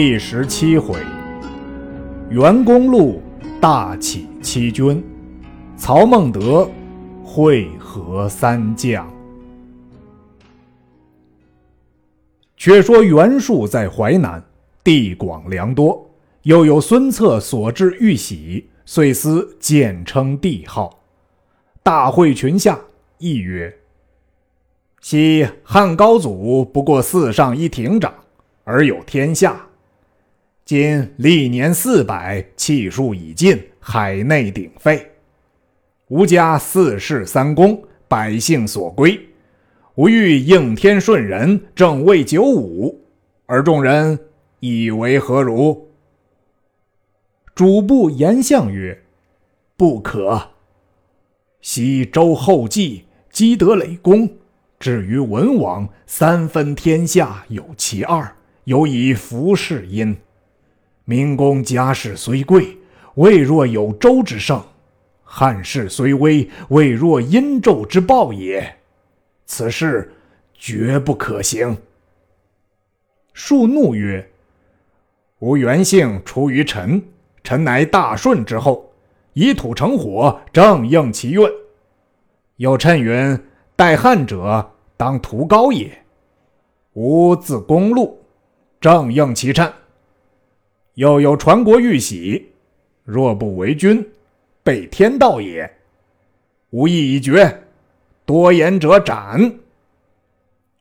第十七回，袁公路大起七军，曹孟德会合三将。却说袁术在淮南，地广粮多，又有孙策所至玉玺，遂思简称帝号。大会群下，议曰：“昔汉高祖不过四上一亭长，而有天下。”今历年四百，气数已尽，海内鼎沸。吾家四世三公，百姓所归。吾欲应天顺人，正位九五，而众人以为何如？主簿言相曰：“不可。昔周后继，积德累功，至于文王，三分天下有其二，有以服事殷。”明公家世虽贵，未若有周之盛；汉室虽微，未若殷纣之暴也。此事绝不可行。树怒曰：“吾原姓出于臣，臣乃大顺之后，以土成火，正应其愿。有谶云：待汉者，当屠高也。吾自公路，正应其谶。”又有传国玉玺，若不为君，被天道也。吾意已决，多言者斩。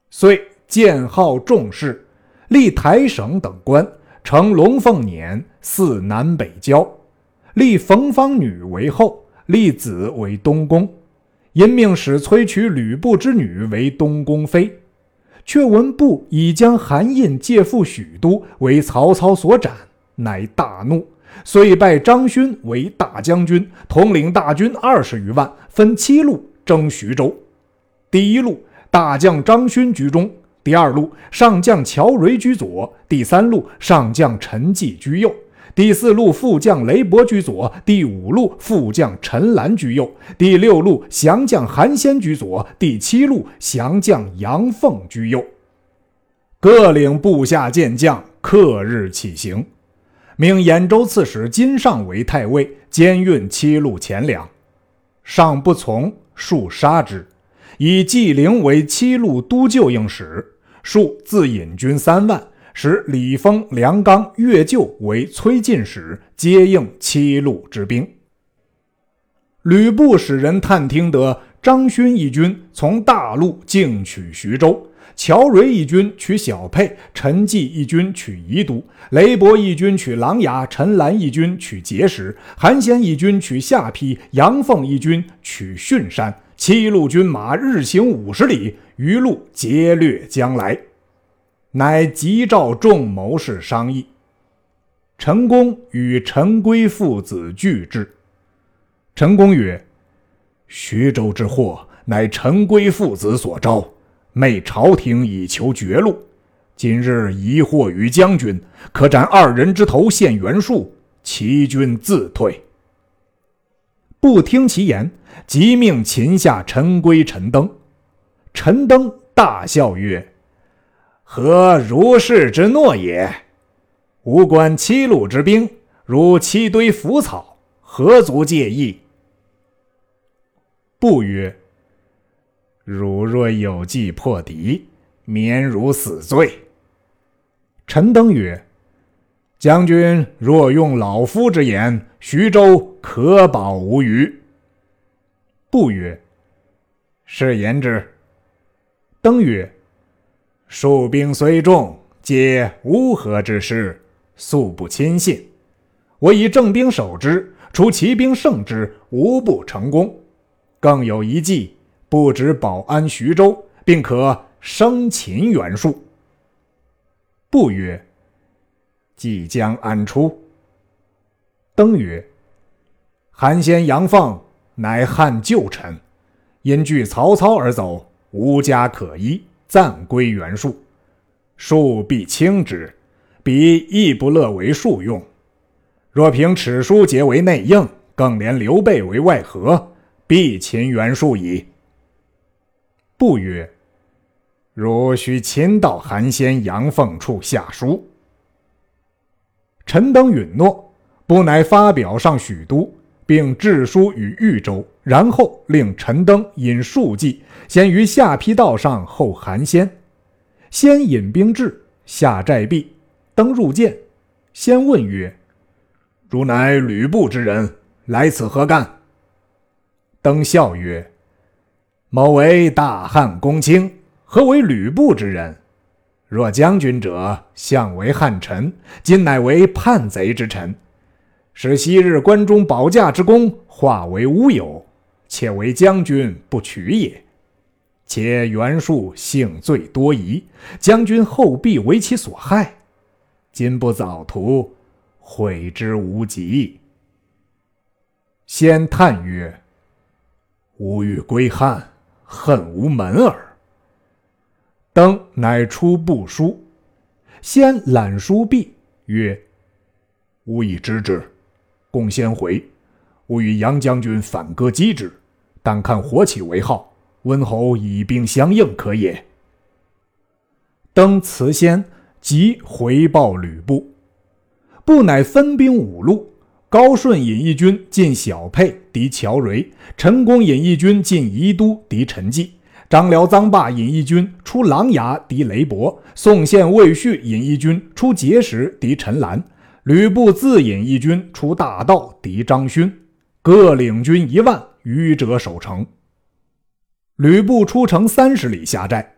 遂建号重士，立台省等官，称龙凤辇，祀南北郊，立冯方女为后，立子为东宫。因命使崔娶吕布之女为东宫妃。却闻布已将韩印借赴许都，为曹操所斩。乃大怒，遂拜张勋为大将军，统领大军二十余万，分七路征徐州。第一路大将张勋居中，第二路上将乔蕤居左，第三路上将陈济居右，第四路副将雷伯居左，第五路副将陈兰居右，第六路降将韩先居左，第七路降将杨凤居右。各领部下健将，克日起行。命兖州刺史金尚为太尉，兼运七路钱粮。尚不从，数杀之。以纪灵为七路都救应使，数自引军三万，使李丰、梁刚、岳就为崔进使，接应七路之兵。吕布使人探听得张勋一军从大路径取徐州。乔蕤一军取小沛，陈济一军取宜都，雷伯一军取琅琊，陈兰一军取碣石，韩先一军取下邳，杨凤一军取巽山。七路军马日行五十里，余路劫掠将来，乃急召众谋士商议。陈宫与陈规父子俱至。陈宫曰：“徐州之祸，乃陈规父子所招。”昧朝廷以求绝路，今日疑惑于将军，可斩二人之头献袁术，齐军自退。不听其言，即命擒下陈规、陈登。陈登大笑曰：“何如是之诺也？吾观七路之兵，如七堆腐草，何足介意？”不曰。汝若有计破敌，免汝死罪。陈登曰：“将军若用老夫之言，徐州可保无虞。”不曰：“是言之。”登曰：“数兵虽众，皆乌合之师，素不亲信。我以正兵守之，除骑兵胜之，无不成功。更有一计。”不止保安徐州，并可生擒袁术。不曰：“即将安出？”登曰：“韩先、杨凤乃汉旧臣，因惧曹操而走，无家可依，暂归袁术。术必轻之，彼亦不乐为术用。若凭尺书结为内应，更连刘备为外合，必擒袁术矣。”不曰：“汝须亲到韩先、阳凤处下书。”陈登允诺，不乃发表上许都，并致书于豫州，然后令陈登引数骑，先于下邳道上候韩先。先引兵至，下寨壁，登入见，先问曰：“汝乃吕布之人，来此何干？”登笑曰：“某为大汉公卿，何为吕布之人？若将军者，相为汉臣，今乃为叛贼之臣，使昔日关中保驾之功化为乌有，且为将军不取也。且袁术性罪多疑，将军后必为其所害，今不早图，悔之无及。”先叹曰。吾欲归汉，恨无门耳。登乃出布书，先览书毕，曰：“吾已知之，共先回。吾与杨将军反戈击之，但看火起为号，温侯以兵相应，可也。”登辞先，即回报吕布。布乃分兵五路。高顺引义军进小沛敌乔蕤，陈宫引义军进宜都敌陈纪，张辽、臧霸引义军出琅琊敌雷伯，宋宪、魏续引义军出碣石敌陈兰，吕布自引义军出大道敌张勋，各领军一万余者守城。吕布出城三十里下寨，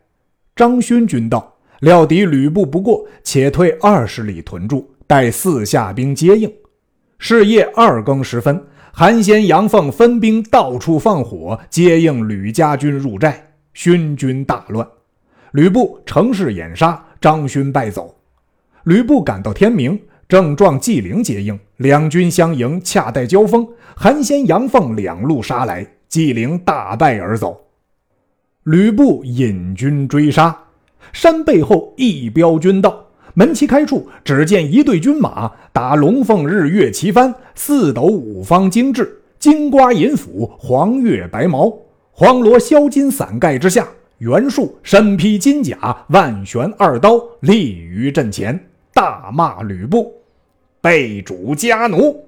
张勋军到，料敌吕布不过，且退二十里屯住，待四下兵接应。是夜二更时分，韩先、杨凤分兵到处放火，接应吕家军入寨，勋军大乱。吕布乘势掩杀，张勋败走。吕布赶到天明，正撞纪灵接应，两军相迎，恰待交锋，韩先、杨凤两路杀来，纪灵大败而走。吕布引军追杀，山背后一彪军到。门旗开处，只见一队军马，打龙凤日月旗幡，四斗五方精致，金瓜银斧，黄月白毛，黄罗削金伞盖之下，袁术身披金甲，万旋二刀，立于阵前，大骂吕布：“背主家奴！”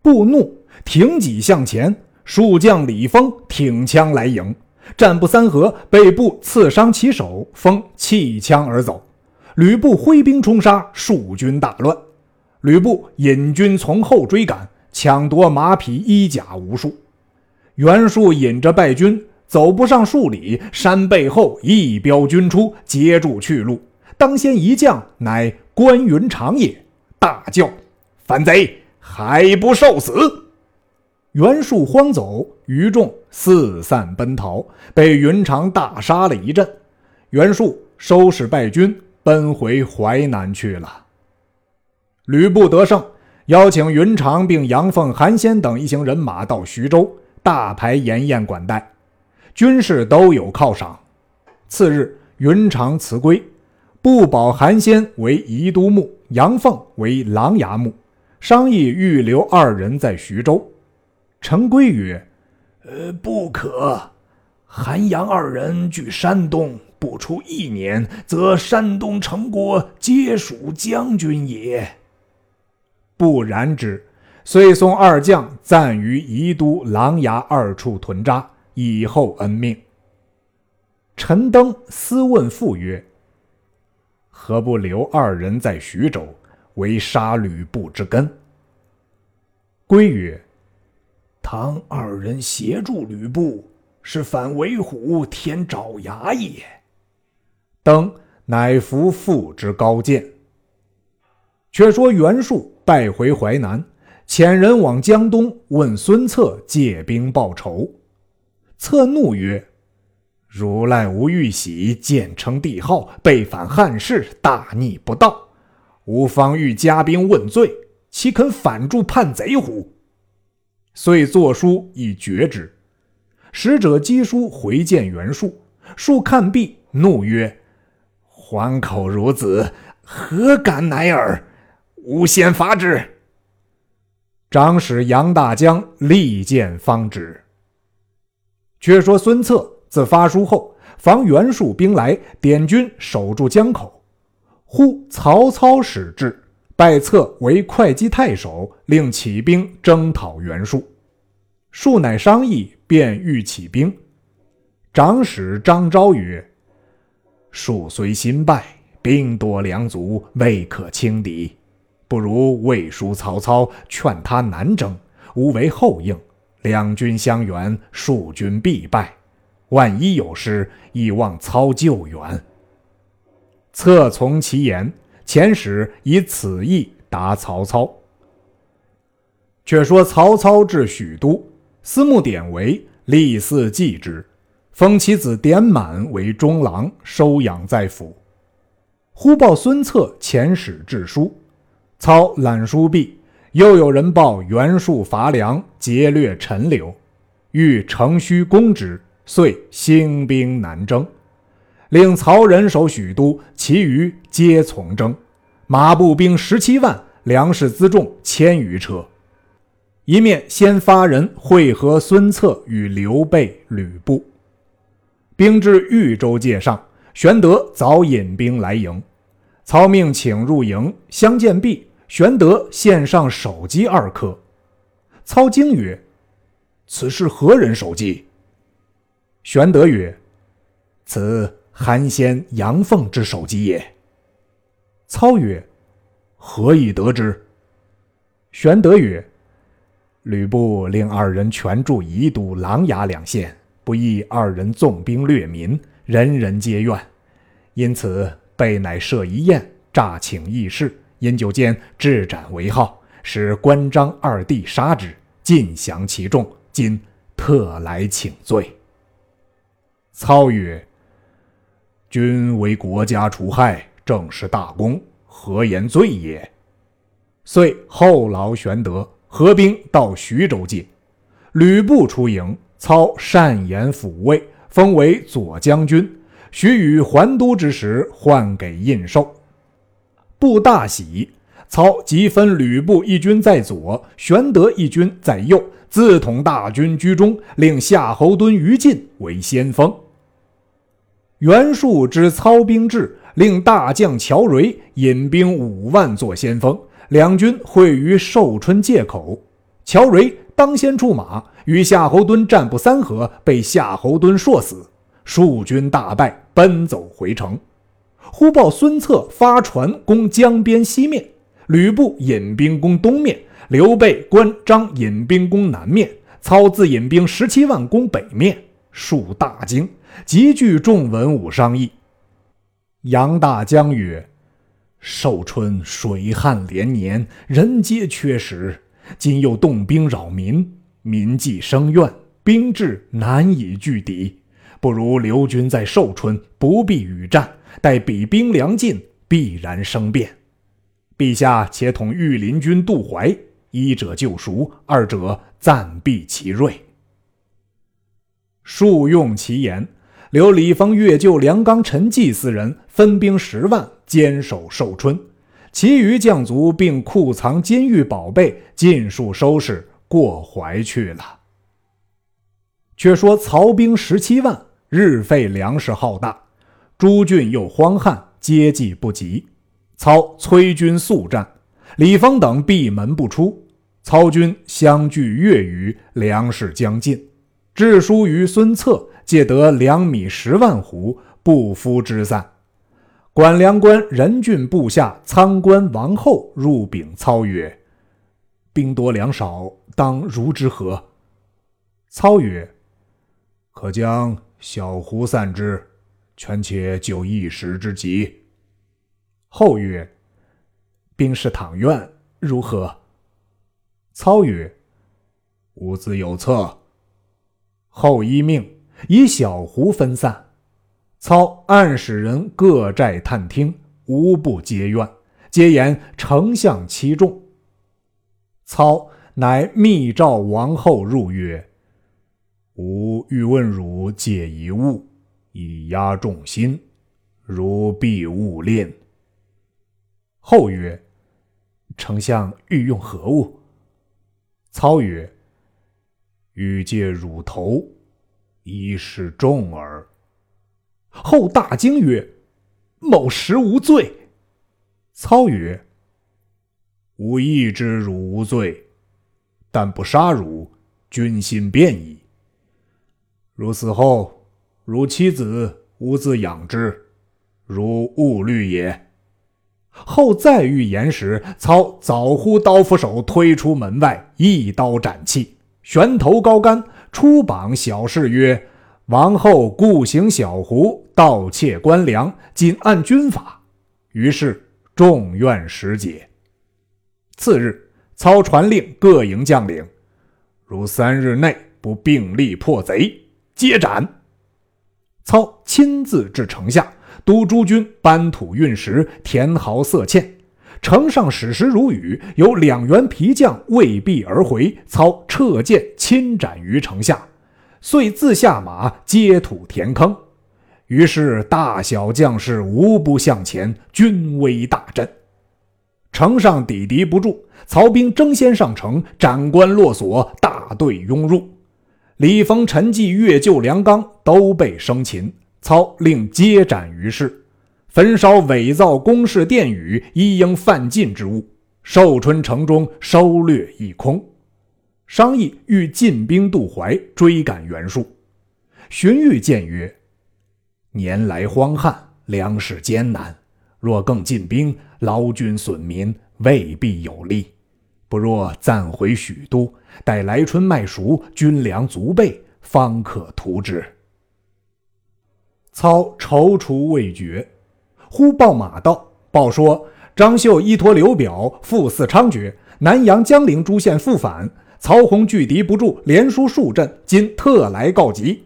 布怒，挺戟向前。数将李丰挺枪来迎，战不三合，被布刺伤其手，封弃枪而走。吕布挥兵冲杀，数军大乱。吕布引军从后追赶，抢夺马匹、衣甲无数。袁术引着败军走不上数里，山背后一彪军出，截住去路。当先一将乃关云长也，大叫：“反贼还不受死！”袁术慌走，余众四散奔逃，被云长大杀了一阵。袁术收拾败军。奔回淮南去了。吕布得胜，邀请云长并杨凤、韩先等一行人马到徐州，大排筵宴管待，军士都有犒赏。次日，云长辞归，不保韩先为宜都牧，杨凤为琅琊牧，商议预留二人在徐州。陈规曰：“呃，不可。韩杨二人据山东。”不出一年，则山东城国皆属将军也。不然之，遂送二将暂于宜都、琅琊二处屯扎，以后恩命。陈登私问父曰：“何不留二人在徐州，为杀吕布之根？”归曰：“唐二人协助吕布，是反为虎添爪牙也。”登乃服父之高见。却说袁术败回淮南，遣人往江东问孙策借兵报仇。策怒曰：“如赖无玉玺，建称帝号，背反汉室，大逆不道。吾方欲加兵问罪，岂肯反助叛贼乎？”遂作书以绝之。使者赍书回见袁术，术看毕，怒曰：还口如子，何敢乃尔？吾先伐之。长史杨大江力荐方止。却说孙策自发书后，防袁术兵来，点军守住江口。忽曹操使至，拜策为会稽太守，令起兵征讨袁术。术乃商议，便欲起兵。长史张昭曰：“术虽新败，兵多粮足，未可轻敌。不如魏书曹操，劝他南征，吾为后应。两军相援，数军必败。万一有失，亦望操救援。”策从其言。遣使以此意答曹操。却说曹操至许都，司慕典韦立嗣继之，封其子典满为中郎，收养在府。忽报孙策遣使致书，操览书毕，又有人报袁术伐梁，劫掠陈留，欲乘虚攻之，遂兴兵南征。令曹仁守许都，其余皆从征。马步兵十七万，粮食辎重千余车。一面先发人会合孙策与刘备、吕布。兵至豫州界上，玄德早引兵来迎。操命请入营，相见毕，玄德献上首级二颗。操惊曰：“此是何人首级？”玄德曰：“此。”韩先杨凤之首级也。操曰：“何以得之？”玄德曰：“吕布令二人全驻宜都、琅琊两县，不意二人纵兵掠民，人人皆怨，因此备乃设一宴，诈请议事，饮酒间置斩为号，使关张二弟杀之，尽降其众。今特来请罪。”操曰。君为国家除害，正是大功，何言罪也？遂后劳玄德，合兵到徐州界。吕布出营，操善言抚慰，封为左将军。许与还都之时，换给印绶。布大喜，操即分吕布一军在左，玄德一军在右，自统大军居中，令夏侯惇、于禁为先锋。袁术知操兵至，令大将乔蕤引兵五万做先锋，两军会于寿春界口。乔蕤当先出马，与夏侯惇战不三合，被夏侯惇硕死，数军大败，奔走回城。忽报孙策发船攻江边西面，吕布引兵攻东面，刘备、关张引兵攻南面，操自引兵十七万攻北面，数大惊。集聚众文武商议。杨大将曰：“寿春水旱连年，人皆缺食，今又动兵扰民，民计生怨，兵至难以拒敌。不如留军在寿春，不必与战，待彼兵粮尽，必然生变。陛下且统御林军渡淮，一者救赎，二者暂避其锐。”数用其言。留李丰、岳救、梁刚、陈济四人分兵十万坚守寿春，其余将卒并库藏金玉宝贝尽数收拾过淮去了。却说曹兵十七万，日费粮食浩大，诸郡又荒旱，接济不及。操催军速战，李丰等闭门不出。操军相距月余，粮食将尽，致书于孙策。借得粮米十万斛，不敷之散。管粮官任郡部下参官王后入禀操曰：“兵多粮少，当如之何？”操曰：“可将小胡散之，权且救一时之急。”后曰：“兵士倘愿，如何？”操曰：“吾自有策。”后依命。以小胡分散，操暗使人各寨探听，无不皆怨，皆言丞相欺众。操乃密召王后入曰：“吾欲问汝借一物，以压众心，如必勿吝。”后曰：“丞相欲用何物？”操曰：“欲借汝头。”以示众耳。后大惊曰：“某实无罪。”操曰：“吾意之汝无罪，但不杀汝，君心变矣。汝死后，汝妻子吾自养之，汝勿虑也。”后再欲言时，操早呼刀斧手推出门外，一刀斩气，悬头高杆，出榜小事曰：“王后故行小胡，盗窃官粮，仅按军法。”于是众怨时解。次日，操传令各营将领：“如三日内不并力破贼，皆斩。”操亲自至城下。督诸军搬土运石，填壕塞堑。城上矢石如雨，有两员皮匠未避而回，操撤剑亲斩于城下，遂自下马接土填坑。于是大小将士无不向前，军威大振。城上抵敌不住，曹兵争先上城，斩关落锁，大队拥入。李丰、陈济、越救梁刚都被生擒。操令皆斩于市，焚烧伪造宫室殿宇，一应犯禁之物。寿春城中收掠一空。商议欲进兵渡淮，追赶袁术。荀彧谏曰：“年来荒旱，粮食艰难，若更进兵，劳军损民，未必有利。不若暂回许都，待来春麦熟，军粮足备，方可图之。”操踌躇未决，忽报马到，报说张绣依托刘表赴四猖獗，南阳江陵诸县复反，曹洪拒敌不住，连输数阵，今特来告急。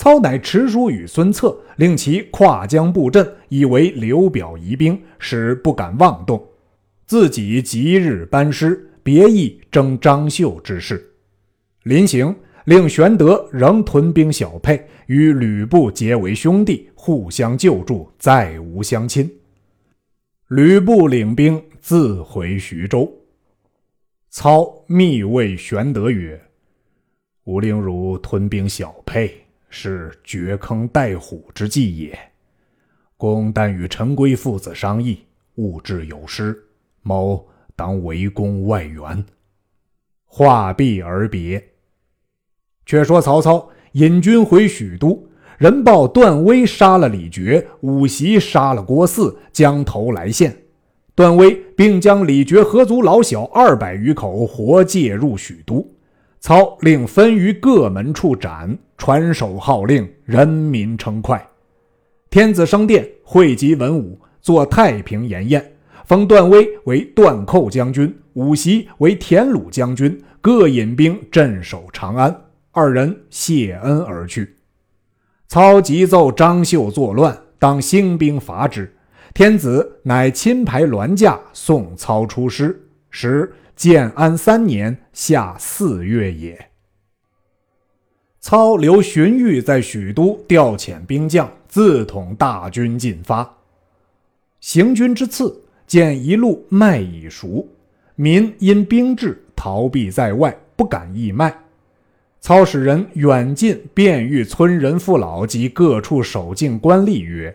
操乃持书与孙策，令其跨江布阵，以为刘表疑兵，使不敢妄动。自己即日班师，别意征张绣之事。临行。令玄德仍屯兵小沛，与吕布结为兄弟，互相救助，再无相亲。吕布领兵自回徐州。操密谓玄德曰：“吾令汝屯兵小沛，是掘坑待虎之计也。公但与陈规父子商议，勿致有失。某当围攻外援。”话毕而别。却说曹操引军回许都，人报段威杀了李傕，武袭杀了郭汜，将头来献。段威并将李傕合族老小二百余口活借入许都。操令分于各门处斩，传首号令，人民称快。天子升殿，汇集文武，做太平筵宴，封段威为断寇将军，武袭为田鲁将军，各引兵镇守长安。二人谢恩而去。操急奏张绣作乱，当兴兵伐之。天子乃亲排銮驾送操出师，时建安三年夏四月也。操留荀彧在许都调遣兵将，自统大军进发。行军之次，见一路麦已熟，民因兵至逃避在外，不敢易麦。操使人远近遍遇村人父老及各处守境官吏曰：“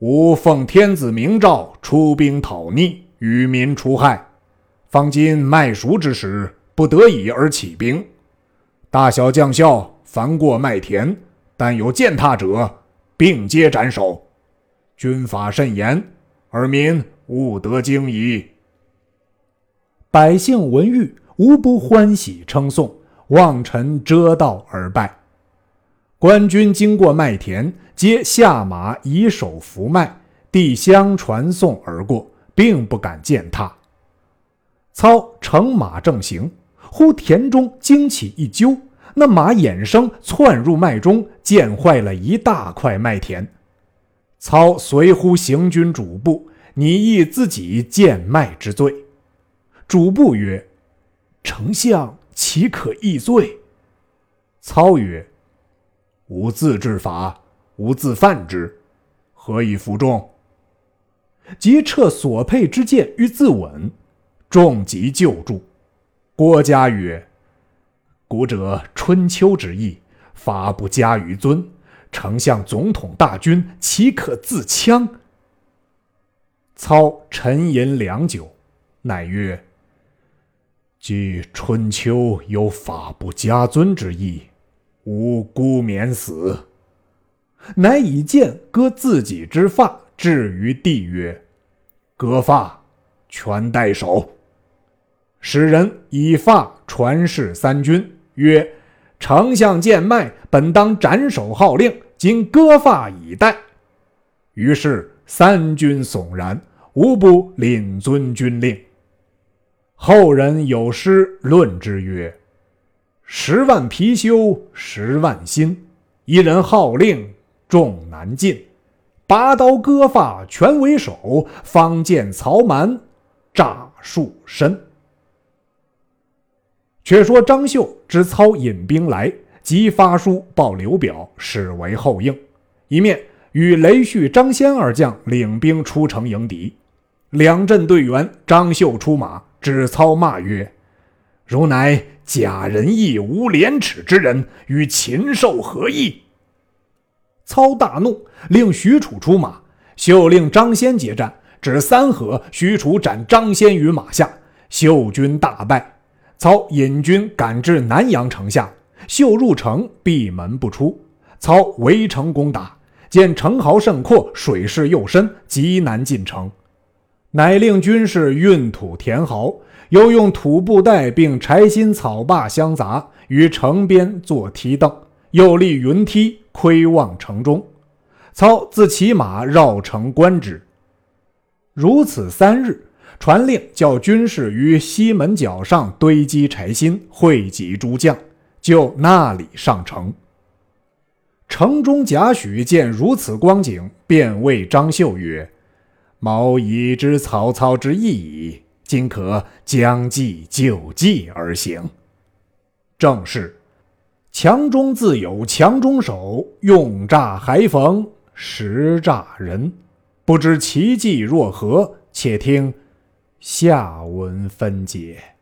吾奉天子明诏出兵讨逆，与民除害。方今麦熟之时，不得已而起兵。大小将校凡过麦田，但有践踏者，并皆斩首。军法甚严，尔民勿得惊疑。”百姓闻谕，无不欢喜称颂。望臣遮道而拜，官军经过麦田，皆下马以手扶麦，递相传颂而过，并不敢践踏。操乘马正行，忽田中惊起一揪，那马衍生窜入麦中，践坏了一大块麦田。操随呼行军主簿，拟议自己贱麦之罪。主簿曰：“丞相。”岂可易罪？操曰：“吾自治法，吾自犯之，何以服众？”即撤所佩之剑于自刎，众即救助。郭嘉曰：“古者春秋之义，法不加于尊。丞相总统大军，岂可自戕？”操沉吟良久，乃曰：“据春秋有法不加尊之意，吾孤免死。”乃以剑割自己之发，置于地曰：“割发，权代首。”使人以发传示三军，曰：“丞相见脉，本当斩首号令，今割发以待。”于是三军悚然，无不领遵军令。后人有诗论之曰：“十万貔貅十万心，一人号令。”众难进，拔刀割发全为首，方见曹瞒诈术身。却说张绣之操引兵来，即发书报刘表，使为后应。一面与雷旭、张先二将领兵出城迎敌。两阵队员，张绣出马，指操骂曰：“如乃假仁义、无廉耻之人，与禽兽何异？”操大怒，令许褚出马，秀令张先结战。指三合，许褚斩张先于马下，秀军大败。操引军赶至南阳城下，秀入城，闭门不出。操围城攻打，见城壕甚阔，水势又深，极难进城，乃令军士运土填壕，又用土布袋并柴薪草坝相杂，于城边作梯凳，又立云梯。窥望城中，操自骑马绕城观之。如此三日，传令叫军士于西门角上堆积柴薪，汇集诸将，就那里上城。城中贾诩见如此光景，便谓张绣曰：“毛已知曹操之意矣，今可将计就计而行。”正是。强中自有强中手，用诈还逢实诈人。不知其计若何？且听下文分解。